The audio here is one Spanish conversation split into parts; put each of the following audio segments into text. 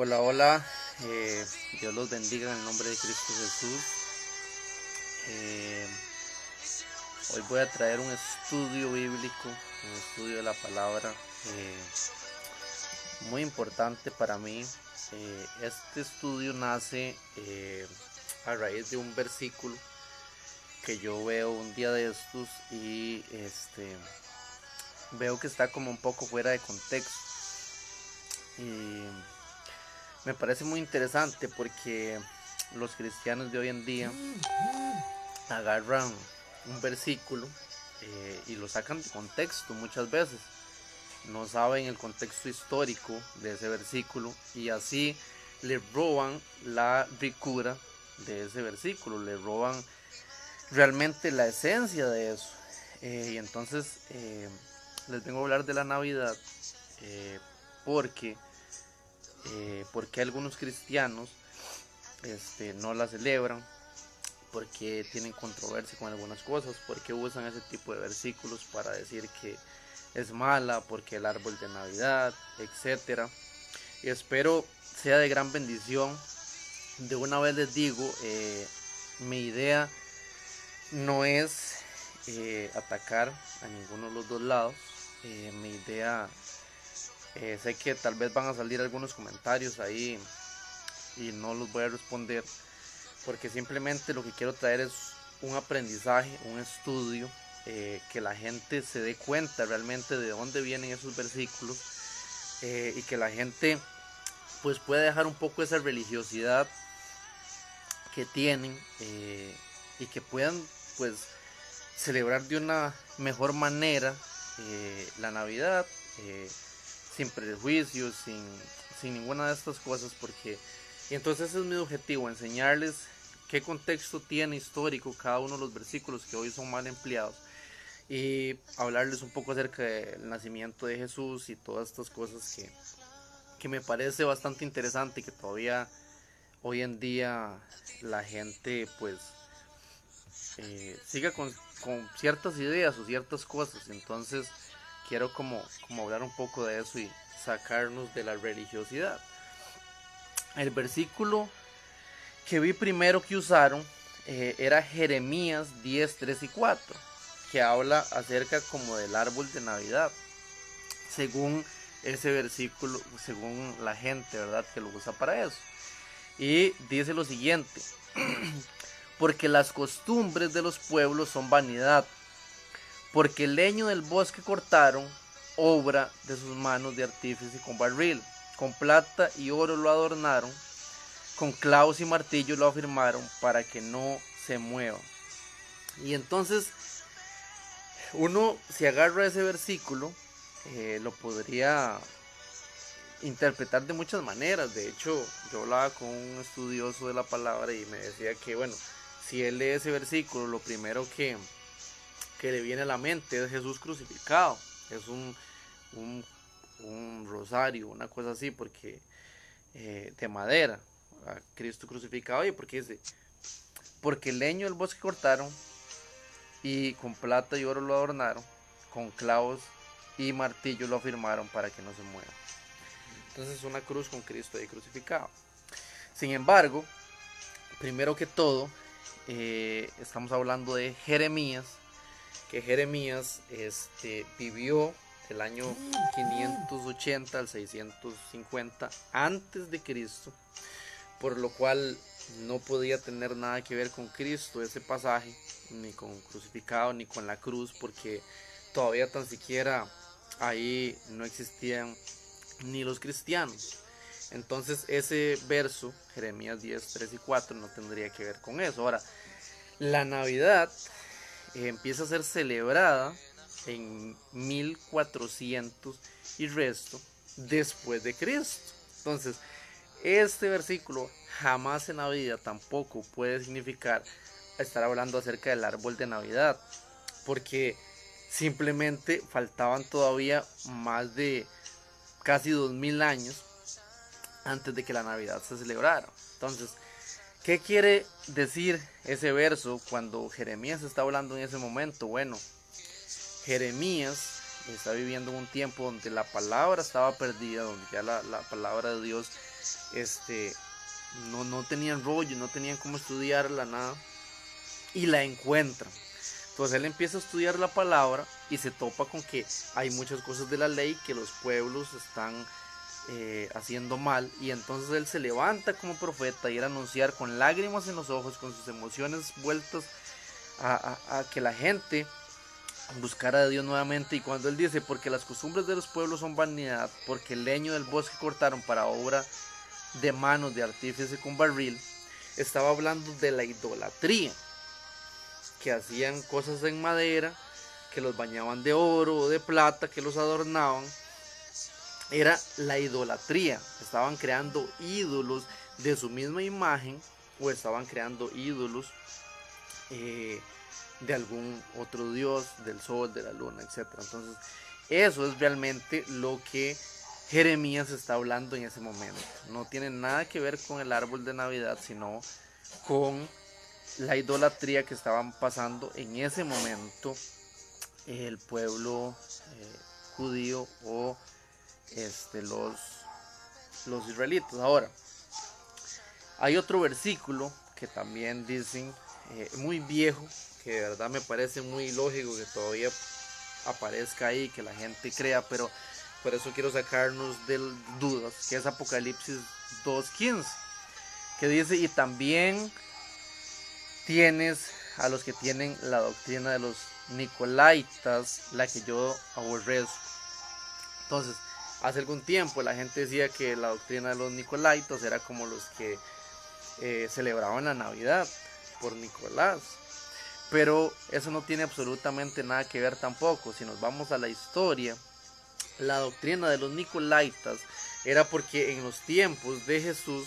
Hola, hola, eh, Dios los bendiga en el nombre de Cristo Jesús. Eh, hoy voy a traer un estudio bíblico, un estudio de la palabra eh, muy importante para mí. este estudio nace a raíz de un versículo que yo veo un día de estos y este veo que está como un poco fuera de contexto. Me parece muy interesante porque los cristianos de hoy en día agarran un versículo eh, y lo sacan de contexto muchas veces. No saben el contexto histórico de ese versículo y así le roban la ricura de ese versículo, le roban realmente la esencia de eso. Eh, y entonces eh, les vengo a hablar de la Navidad porque eh, porque algunos cristianos este, no la celebran, porque tienen controversia con algunas cosas, porque usan ese tipo de versículos para decir que es mala, porque el árbol de Navidad, etc. Y espero sea de gran bendición. De una vez les digo, eh, mi idea no es eh, atacar a ninguno de los dos lados. mi idea eh, sé que tal vez van a salir algunos comentarios ahí y no los voy a responder porque simplemente lo que quiero traer es un aprendizaje, un estudio, eh, que la gente se dé cuenta realmente de dónde vienen esos versículos eh, y que la gente pues pueda dejar un poco esa religiosidad que tienen y que puedan pues celebrar de una mejor manera la Navidad sin prejuicios, sin, sin ninguna de estas cosas, porque y entonces ese es mi objetivo, enseñarles qué contexto tiene histórico cada uno de los versículos que hoy son mal empleados y hablarles un poco acerca del nacimiento de Jesús y todas estas cosas que, que me parece bastante interesante y que todavía hoy en día la gente pues eh, siga con, con ciertas ideas o ciertas cosas. Entonces quiero como, como hablar un poco de eso y sacarnos de la religiosidad. El versículo que vi primero que usaron eh, era Jeremías 10, 3 y 4, que habla acerca como del árbol de Navidad. Según ese versículo, según la gente, ¿verdad? Que lo usa para eso. Y dice lo siguiente, porque las costumbres de los pueblos son vanidad porque el leño del bosque cortaron, obra de sus manos de artífice con barril, con plata y oro lo adornaron, con clavos y martillos lo afirmaron para que no se mueva. Y entonces uno si agarra ese versículo eh, lo podría interpretar de muchas maneras. De hecho, yo hablaba con un estudioso de la palabra y me decía que, bueno, si él lee ese versículo, lo primero que, que le viene a la mente es Jesús crucificado. Es un, un, rosario, una cosa así, porque eh, de madera, a Cristo crucificado. y porque dice, porque el leño del bosque cortaron y con plata y oro lo adornaron, con clavos y martillo lo afirmaron para que no se mueva. Entonces una cruz con Cristo ahí crucificado. Sin embargo, primero que todo, eh, estamos hablando de Jeremías que Jeremías este, vivió del año 580 al 650 antes de Cristo, por lo cual no podía tener nada que ver con Cristo ese pasaje, ni con crucificado, ni con la cruz, porque todavía tan siquiera ahí no existían ni los cristianos. Entonces ese verso, Jeremías 10, 3 y 4, no tendría que ver con eso. Ahora, la Navidad empieza a ser celebrada en 1400 y resto después de Cristo. Entonces, este versículo jamás en la vida tampoco puede significar estar hablando acerca del árbol de Navidad, porque simplemente faltaban todavía más de casi 2000 años antes de que la Navidad se celebrara. Entonces, ¿Qué quiere decir ese verso cuando Jeremías está hablando en ese momento? Bueno, Jeremías está viviendo un tiempo donde la palabra estaba perdida, donde ya la, palabra de Dios este, no, no tenían rollo, no tenían cómo estudiarla, nada, y la encuentran. Entonces él empieza a estudiar la palabra y se topa con que hay muchas cosas de la ley que los pueblos están eh, haciendo mal y entonces él se levanta como profeta y a anunciar con lágrimas en los ojos, con sus emociones vueltas a, a que la gente buscara a Dios nuevamente. Y cuando él dice porque las costumbres de los pueblos son vanidad porque el leño del bosque cortaron para obra de manos de artífice con barril estaba hablando de la idolatría que hacían cosas en madera que los bañaban de oro o de plata que los adornaban era la idolatría estaban creando ídolos de su misma imagen o estaban creando ídolos eh, de algún otro dios, del sol, de la luna, etc. Entonces, eso es realmente lo que Jeremías está hablando en ese momento. No tiene nada que ver con el árbol de Navidad, sino con la idolatría que estaban pasando en ese momento el pueblo eh, judío o este, los, los israelitas. Ahora, hay otro versículo que también dicen eh, muy viejo, que de verdad me parece muy lógico que todavía aparezca ahí, que la gente crea, pero por eso quiero sacarnos de dudas, que es Apocalipsis 2.15, que dice, y también tienes a los que tienen la doctrina de los Nicolaitas, la que yo aborrezco. Entonces, hace algún tiempo la gente decía que la doctrina de los Nicolaitas era como los que eh, celebraban la Navidad por Nicolás. Pero eso no tiene absolutamente nada que ver tampoco. Si nos vamos a la historia, la doctrina de los Nicolaitas era porque en los tiempos de Jesús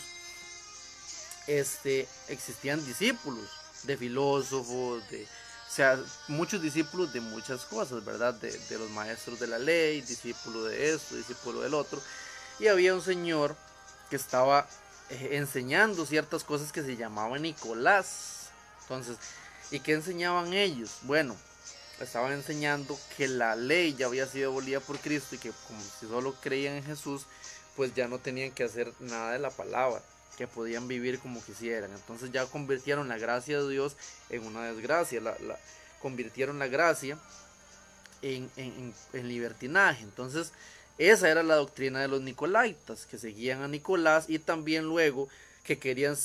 este, existían discípulos de filósofos, de, sea, muchos discípulos de muchas cosas, ¿verdad? De, de los maestros de la ley, discípulo de esto, discípulo del otro. Y había un señor que estaba eh, enseñando ciertas cosas que se llamaba Nicolás. Entonces, ¿y qué enseñaban ellos? Bueno, estaban enseñando que la ley ya había sido abolida por Cristo y que como si solo creían en Jesús, pues ya no tenían que hacer nada de la palabra, podían vivir como quisieran. Entonces ya convirtieron la gracia de Dios en una desgracia, la, convirtieron la gracia en, en, en libertinaje. Entonces, esa era la doctrina de los nicolaitas, que seguían a Nicolás y también luego que querían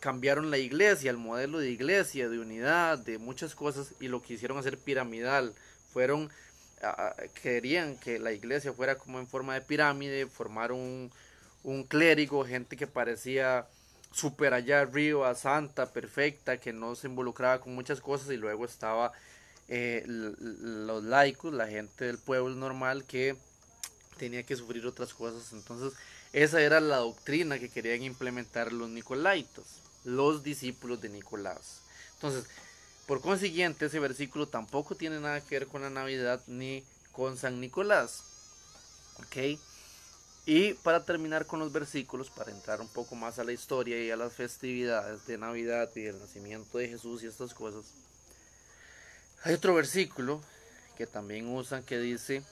cambiaron la iglesia, el modelo de iglesia, de unidad, de muchas cosas y lo quisieron hacer piramidal. Fueron querían que la iglesia fuera como en forma de pirámide, formaron un, clérigo, gente que parecía super allá arriba, santa, perfecta, que no se involucraba con muchas cosas y luego estaba eh, los laicos, la gente del pueblo normal que tenía que sufrir otras cosas. Entonces, esa era la doctrina que querían implementar los nicolaitas, los discípulos de Nicolás. Entonces, por consiguiente, ese versículo tampoco tiene nada que ver con la Navidad ni con San Nicolás. ¿Ok? Y para terminar con los versículos, para entrar un poco más a la historia y a las festividades de Navidad y del nacimiento de Jesús y estas cosas, hay otro versículo que también usan que dice,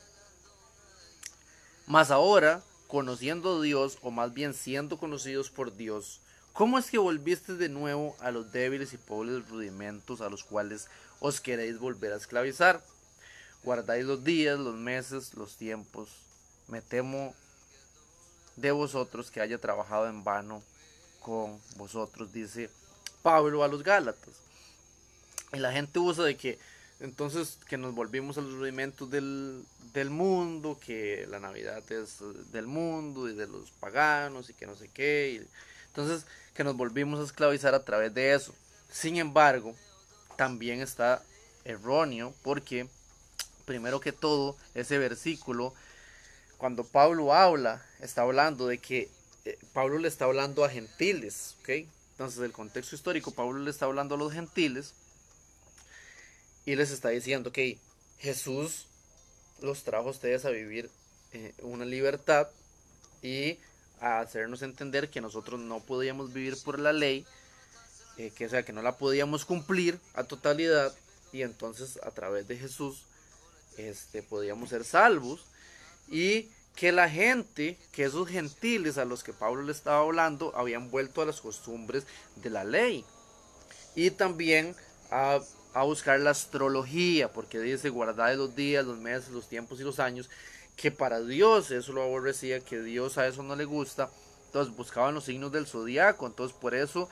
mas ahora, conociendo a Dios, o más bien siendo conocidos por Dios, ¿cómo es que volviste de nuevo a los débiles y pobres rudimentos a los cuales os queréis volver a esclavizar? Guardáis los días, los meses, los tiempos. Me temo de vosotros que haya trabajado en vano con vosotros, dice Pablo a los Gálatas. Y la gente usa de que entonces que nos volvimos a los rudimentos del, del, mundo, que la Navidad es del mundo y de los paganos y que no sé qué. entonces que nos volvimos a esclavizar a través de eso. Sin embargo, también está erróneo porque, primero que todo, ese versículo, cuando Pablo habla, está hablando de que eh, Pablo le está hablando a gentiles, ¿ok? Entonces, el contexto histórico, Pablo le está hablando a los gentiles y les está diciendo que Jesús los trajo a ustedes a vivir eh, una libertad y a hacernos entender que nosotros no podíamos vivir por la ley, eh, que o sea que no la podíamos cumplir a totalidad y entonces a través de Jesús este podíamos ser salvos y que la gente, que esos gentiles a los que Pablo le estaba hablando, habían vuelto a las costumbres de la ley. Y también a, buscar la astrología, porque dice guardar los días, los meses, los tiempos y los años, que para Dios eso lo aborrecía, que Dios a eso no le gusta. Entonces buscaban los signos del zodiaco, entonces por eso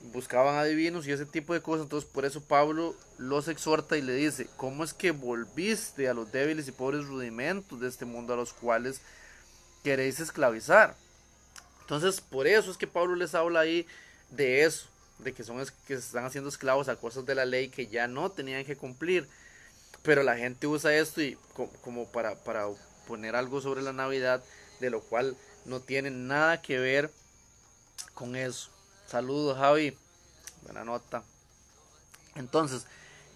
buscaban adivinos y ese tipo de cosas. Entonces por eso Pablo los exhorta y le dice, ¿cómo es que volviste a los débiles y pobres rudimentos de este mundo a los cuales queréis esclavizar? Entonces por eso es que Pablo les habla ahí de eso, de que son que se están haciendo esclavos a cosas de la ley que ya no tenían que cumplir. Pero la gente usa esto y como para, para poner algo sobre la Navidad, de lo cual no tiene nada que ver con eso. Saludos, Javi. Buena nota. Entonces,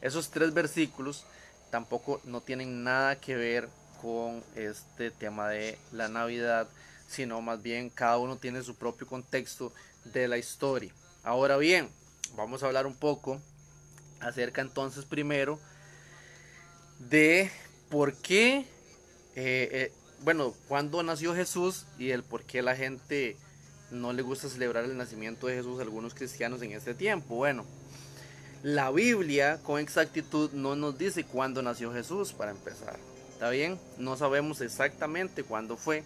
esos tres versículos tampoco no tienen nada que ver con este tema de la Navidad, sino más bien cada uno tiene su propio contexto de la historia. Ahora bien, vamos a hablar un poco acerca entonces primero de por qué, eh, eh, bueno, cuándo nació Jesús y el por qué la gente no le gusta celebrar el nacimiento de Jesús a algunos cristianos en este tiempo. Bueno, la Biblia con exactitud no nos dice cuándo nació Jesús para empezar. ¿Está bien? No sabemos exactamente cuándo fue.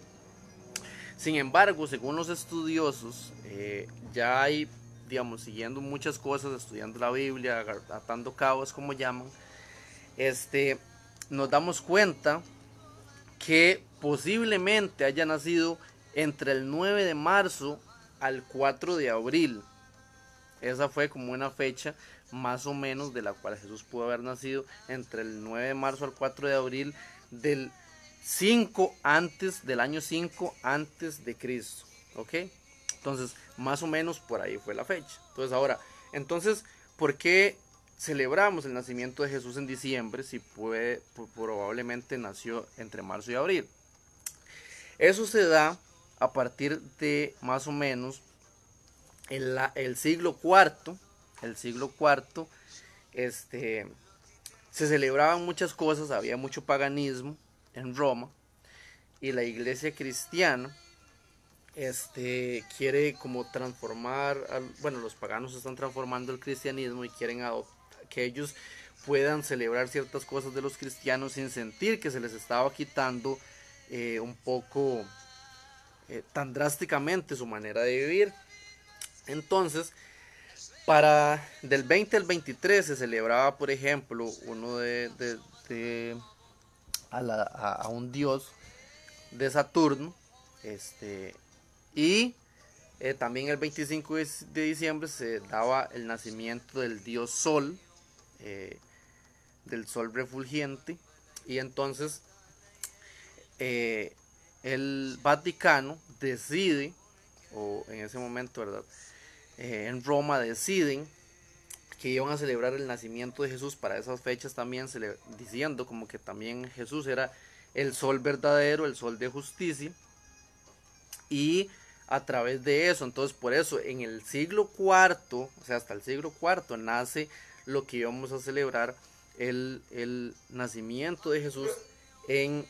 Sin embargo, según los estudiosos, eh, ya hay, digamos, siguiendo muchas cosas, estudiando la Biblia, atando cabos, como llaman, este, nos damos cuenta que posiblemente haya nacido entre el 9 de marzo al 4 de abril. Esa fue como una fecha más o menos de la cual Jesús pudo haber nacido entre el 9 de marzo al 4 de abril del 5 antes del año 5 antes de Cristo, ¿ok? Entonces, más o menos por ahí fue la fecha. Entonces, ahora, entonces, ¿por qué celebramos el nacimiento de Jesús en diciembre si probablemente nació entre marzo y abril? Eso se da a partir de más o menos el, el siglo IV, el siglo IV, este, se celebraban muchas cosas, había mucho paganismo en Roma y la iglesia cristiana este, quiere como transformar, bueno, los paganos están transformando el cristianismo y quieren que ellos puedan celebrar ciertas cosas de los cristianos sin sentir que se les estaba quitando eh, un poco eh, tan drásticamente su manera de vivir. Entonces, para del 20 al 23 se celebraba, por ejemplo, uno de, a, un dios de Saturno, este, y eh, también el 25 de diciembre se daba el nacimiento del dios Sol, eh, del Sol refulgente, y entonces el Vaticano decide, o en ese momento, ¿verdad? Eh, en Roma deciden que iban a celebrar el nacimiento de Jesús para esas fechas también, diciendo como que también Jesús era el sol verdadero, el sol de justicia. Y a través de eso, entonces por eso en el siglo IV, o sea, hasta el siglo IV nace lo que íbamos a celebrar el, el nacimiento de Jesús en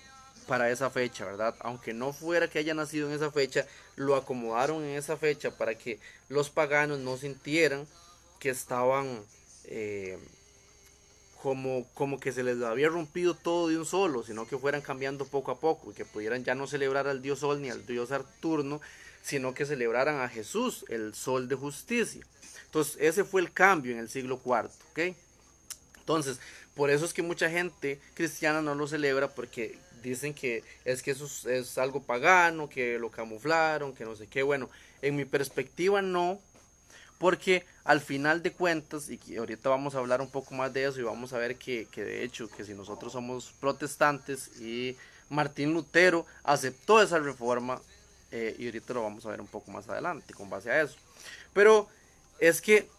para esa fecha, ¿verdad? Aunque no fuera que haya nacido en esa fecha, lo acomodaron en esa fecha para que los paganos no sintieran que estaban eh, como, como que se les había rompido todo de un solo, sino que fueran cambiando poco a poco y que pudieran ya no celebrar al dios Sol ni al dios Saturno, sino que celebraran a Jesús, el Sol de justicia. Entonces, ese fue el cambio en el siglo IV, ¿ok? Entonces, por eso es que mucha gente cristiana no lo celebra porque dicen que es que eso es, algo pagano, que lo camuflaron, que no sé qué. Bueno, en mi perspectiva no, porque al final de cuentas, y ahorita vamos a hablar un poco más de eso y vamos a ver que, de hecho, que si nosotros somos protestantes y Martín Lutero aceptó esa reforma, eh, y ahorita lo vamos a ver un poco más adelante con base a eso. Pero es que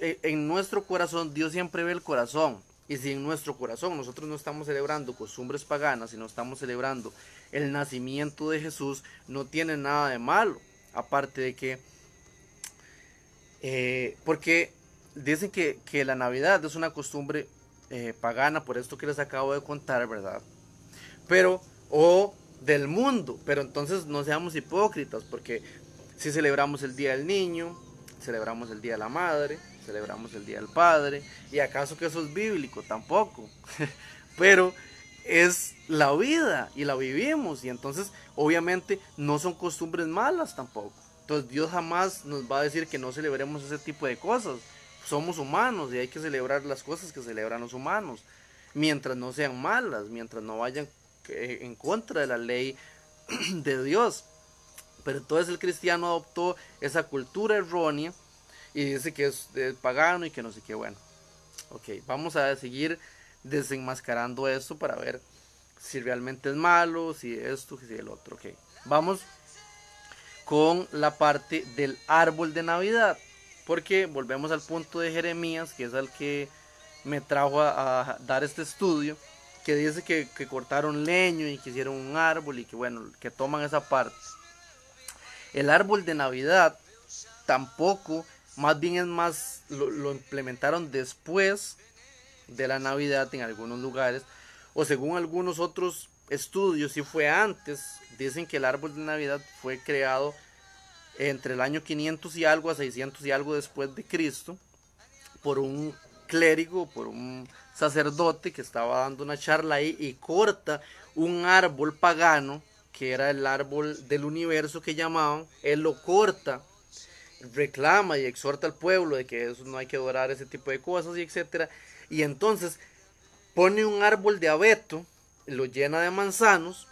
eh, en nuestro corazón, Dios siempre ve el corazón. Y si en nuestro corazón nosotros no estamos celebrando costumbres paganas, y no estamos celebrando el nacimiento de Jesús, no tiene nada de malo. Aparte de que, eh, porque dicen que, la Navidad es una costumbre eh, pagana, por esto que les acabo de contar, ¿verdad? Pero, o del mundo. Pero entonces no seamos hipócritas, porque si celebramos el Día del Niño, celebramos el Día de la Madre, celebramos el Día del Padre, y acaso que eso es bíblico, tampoco. Pero es la vida y la vivimos, y entonces obviamente no son costumbres malas tampoco. Entonces Dios jamás nos va a decir que no celebremos ese tipo de cosas. Somos humanos y hay que celebrar las cosas que celebran los humanos, mientras no sean malas, mientras no vayan eh, en contra de la ley de Dios. Pero entonces el cristiano adoptó esa cultura errónea y dice que es, pagano y que no sé qué. Bueno, ok, vamos a seguir desenmascarando esto para ver si realmente es malo, si esto, si el otro. Ok, vamos con la parte del árbol de Navidad. Porque volvemos al punto de Jeremías, que es el que me trajo a, dar este estudio, que dice que, cortaron leño y que hicieron un árbol y que bueno, que toman esa parte. El árbol de Navidad tampoco, más bien es más, lo, implementaron después de la Navidad en algunos lugares, o según algunos otros estudios, si fue antes, dicen que el árbol de Navidad fue creado entre el año 500 y algo a 600 y algo después de Cristo por un clérigo, por un sacerdote que estaba dando una charla ahí y corta un árbol pagano que era el árbol del universo que llamaban, él lo corta, reclama y exhorta al pueblo de que eso no hay que adorar ese tipo de cosas y etcétera, y entonces pone un árbol de abeto, lo llena de manzanos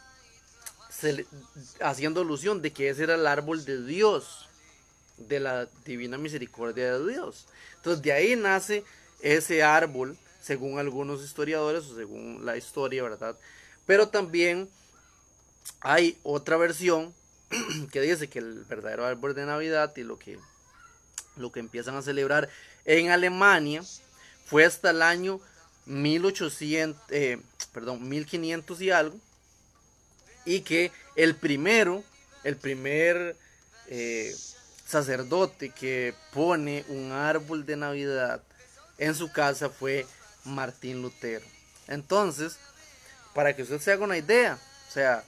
haciendo alusión de que ese era el árbol de Dios, de la divina misericordia de Dios. Entonces de ahí nace ese árbol, según algunos historiadores o según la historia, ¿verdad? Pero también hay otra versión que dice que el verdadero árbol de Navidad y lo que, lo que empiezan a celebrar en Alemania fue hasta el año 1800, eh, perdón, 1500 y algo, y que el primero, el primer eh, sacerdote que pone un árbol de Navidad en su casa fue Martín Lutero. Entonces, para que usted se haga una idea, o sea,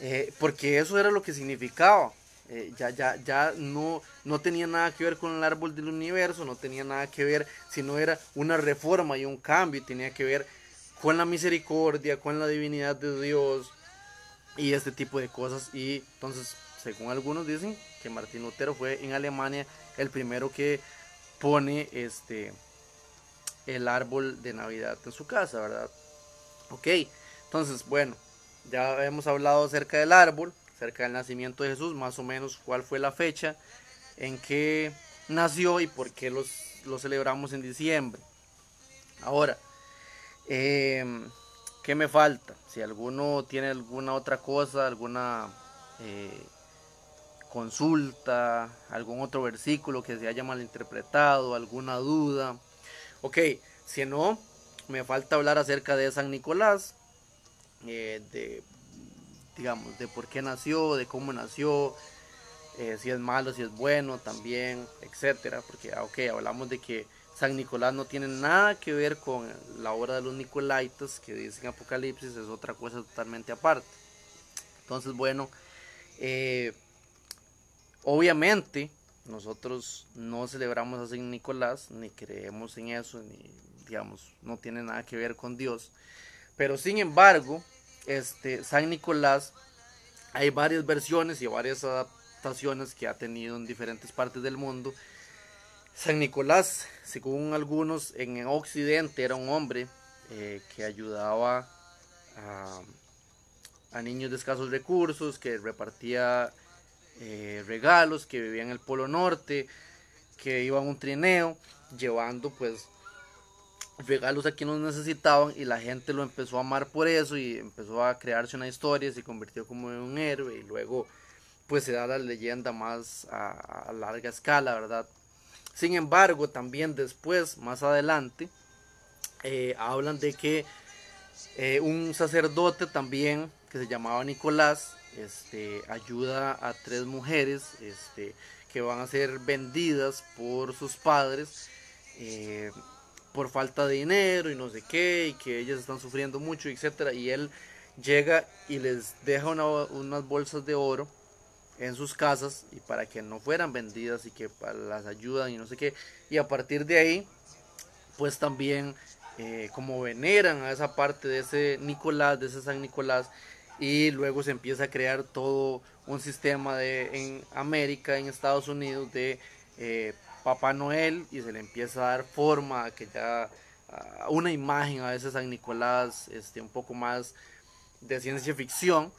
eh, porque eso era lo que significaba. Eh, ya, ya, ya no, no tenía nada que ver con el árbol del universo, no tenía nada que ver, sino era una reforma y un cambio, tenía que ver con la misericordia, con la divinidad de Dios, y este tipo de cosas. Y entonces, según algunos dicen que Martín Lutero fue en Alemania el primero que pone este el árbol de Navidad en su casa, ¿verdad? Ok, entonces, bueno, ya hemos hablado acerca del árbol, acerca del nacimiento de Jesús, más o menos cuál fue la fecha en que nació y por qué los, lo celebramos en diciembre. Ahora, eh, ¿Qué me falta? Si alguno tiene alguna otra cosa, alguna eh, consulta, algún otro versículo que se haya malinterpretado, alguna duda. Ok, si no, me falta hablar acerca de San Nicolás, eh, de, digamos, de por qué nació, de cómo nació, eh, si es malo, si es bueno también, etcétera. Porque, ah, ok, hablamos de que San Nicolás no tiene nada que ver con la obra de los Nicolaitas que dicen Apocalipsis, es otra cosa totalmente aparte. Entonces, bueno, eh, obviamente nosotros no celebramos a San Nicolás, ni creemos en eso, ni digamos, no tiene nada que ver con Dios. Pero sin embargo, este San Nicolás, hay varias versiones y varias adaptaciones que ha tenido en diferentes partes del mundo. San Nicolás, según algunos en Occidente, era un hombre eh, que ayudaba a, niños de escasos recursos, que repartía eh, regalos, que vivía en el Polo Norte, que iba a un trineo llevando pues regalos a quienes necesitaban y la gente lo empezó a amar por eso y empezó a crearse una historia, se convirtió como en un héroe y luego pues se da la leyenda más a larga escala, ¿verdad? Sin embargo, también después, más adelante, eh, hablan de que eh, un sacerdote también, que se llamaba Nicolás, este, ayuda a tres mujeres este, que van a ser vendidas por sus padres eh, por falta de dinero y no sé qué, y que ellas están sufriendo mucho, etcétera, y él llega y les deja unas bolsas de oro en sus casas y para que no fueran vendidas y que las ayudan y no sé qué. Y a partir de ahí, pues también eh, como veneran a esa parte de ese Nicolás, de ese San Nicolás, y luego se empieza a crear todo un sistema de en América, en Estados Unidos, de eh, Papá Noel y se le empieza a dar forma que ya una imagen a ese San Nicolás, este, un poco más de ciencia ficción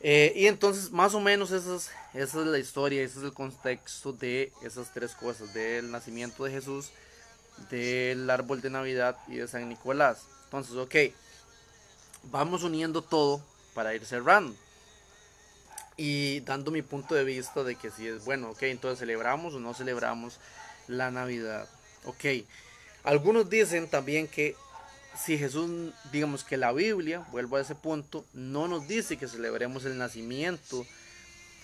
eh, y entonces, más o menos, esa es, esa es la historia, ese es el contexto de esas tres cosas: del nacimiento de Jesús, del árbol de Navidad y de San Nicolás. Entonces, ok, vamos uniendo todo para ir cerrando y dando mi punto de vista de que si es bueno, ok, entonces celebramos o no celebramos la Navidad. Ok, algunos dicen también que si Jesús, digamos que la Biblia, vuelvo a ese punto, no nos dice que celebremos el nacimiento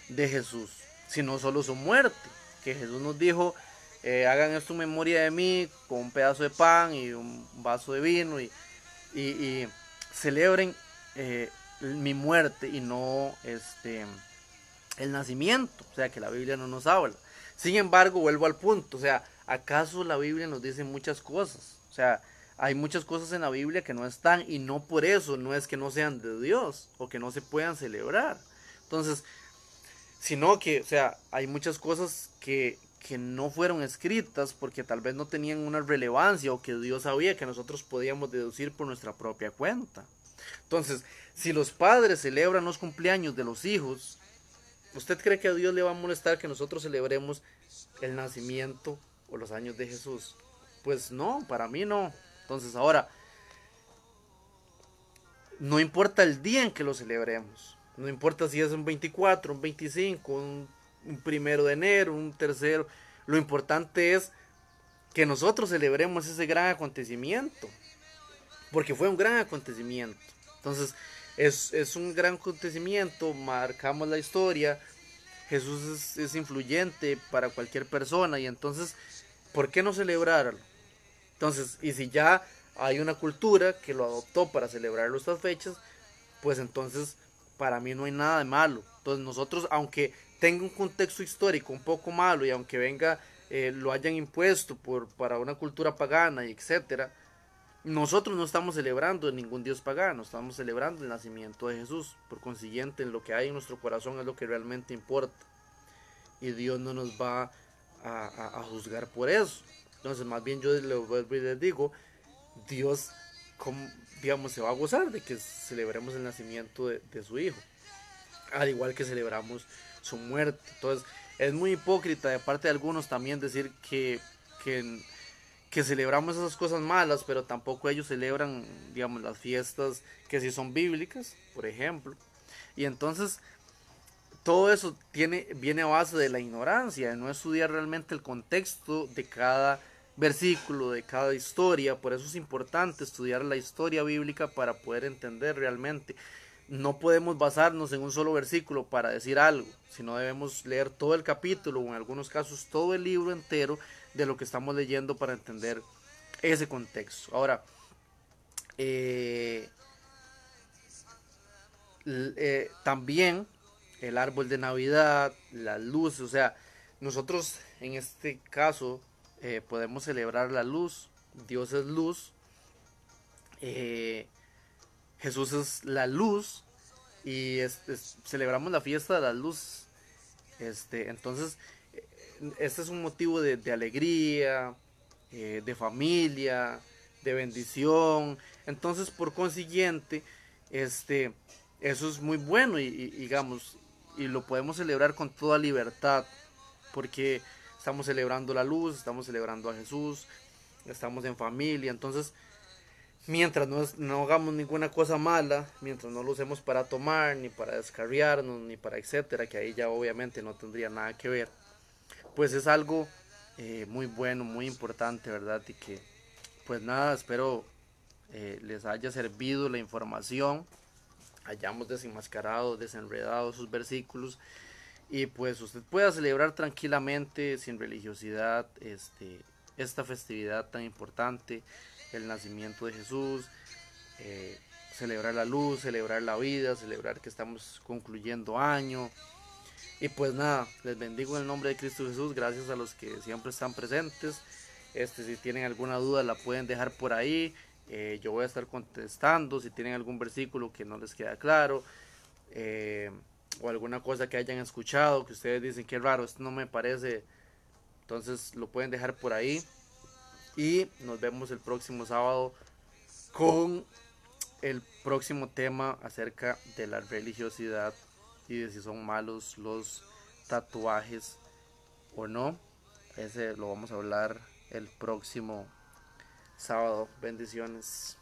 de Jesús, sino solo su muerte. Que Jesús nos dijo, eh, hagan esto en memoria de mí, con un pedazo de pan y un vaso de vino y, y, celebren eh, mi muerte y no este, el nacimiento. O sea, que la Biblia no nos habla. Sin embargo, vuelvo al punto, o sea, ¿acaso la Biblia nos dice muchas cosas? O sea, hay muchas cosas en la Biblia que no están y no por eso no es que no sean de Dios o que no se puedan celebrar. Entonces, sino que, o sea, hay muchas cosas que, que no fueron escritas porque tal vez no tenían una relevancia o que Dios sabía que nosotros podíamos deducir por nuestra propia cuenta. Entonces, si los padres celebran los cumpleaños de los hijos, ¿usted cree que a Dios le va a molestar que nosotros celebremos el nacimiento o los años de Jesús? Pues no, para mí no. Entonces ahora, no importa el día en que lo celebremos, no importa si es un 24, un 25, un, primero de enero, un tercero, lo importante es que nosotros celebremos ese gran acontecimiento, porque fue un gran acontecimiento. Entonces, es, es un gran acontecimiento, marcamos la historia, Jesús es, influyente para cualquier persona y entonces, ¿por qué no celebrarlo? Entonces, y si ya hay una cultura que lo adoptó para celebrar estas fechas, pues entonces para mí no hay nada de malo. Entonces nosotros, aunque tenga un contexto histórico un poco malo y aunque venga, eh, lo hayan impuesto por, para una cultura pagana y etcétera, nosotros no estamos celebrando ningún dios pagano, estamos celebrando el nacimiento de Jesús. Por consiguiente, lo que hay en nuestro corazón es lo que realmente importa. Y Dios no nos va a juzgar por eso. Entonces, más bien yo les digo, Dios, digamos, se va a gozar de que celebremos el nacimiento de, su hijo, al igual que celebramos su muerte. Entonces, es muy hipócrita de parte de algunos también decir que, que, que celebramos esas cosas malas, pero tampoco ellos celebran, digamos, las fiestas que sí son bíblicas, por ejemplo. Y entonces, todo eso tiene, viene a base de la ignorancia, de no estudiar realmente el contexto de cada versículo de cada historia. Por eso es importante estudiar la historia bíblica para poder entender realmente. No podemos basarnos en un solo versículo para decir algo, sino debemos leer todo el capítulo o en algunos casos todo el libro entero de lo que estamos leyendo para entender ese contexto. Ahora, eh, eh, también el árbol de Navidad, las luces, o sea, nosotros en este caso eh, podemos celebrar la luz, Dios es luz, eh, Jesús es la luz y celebramos la fiesta de la luz. Este, entonces, este es un motivo de, alegría, eh, de familia, de bendición. Entonces, por consiguiente, este, eso es muy bueno y digamos, y lo podemos celebrar con toda libertad, porque estamos celebrando la luz, estamos celebrando a Jesús, estamos en familia, entonces mientras no, hagamos ninguna cosa mala, mientras no lo usemos para tomar, ni para descarriarnos, ni para etcétera, que ahí ya obviamente no tendría nada que ver, pues es algo eh, muy bueno, muy importante, ¿verdad? Y que, pues nada, espero eh, les haya servido la información, hayamos desenmascarado, desenredado sus versículos y pues usted pueda celebrar tranquilamente, sin religiosidad, este, esta festividad tan importante, el nacimiento de Jesús, eh, celebrar la luz, celebrar la vida, celebrar que estamos concluyendo año. Y pues nada, les bendigo en el nombre de Cristo Jesús, gracias a los que siempre están presentes. Este, si tienen alguna duda la pueden dejar por ahí. Eh, yo voy a estar contestando si tienen algún versículo que no les queda claro. Eh, o alguna cosa que hayan escuchado que ustedes dicen que raro, esto no me parece. Entonces lo pueden dejar por ahí. Y nos vemos el próximo sábado con el próximo tema acerca de la religiosidad y de si son malos los tatuajes o no. Ese lo vamos a hablar el próximo sábado. Bendiciones.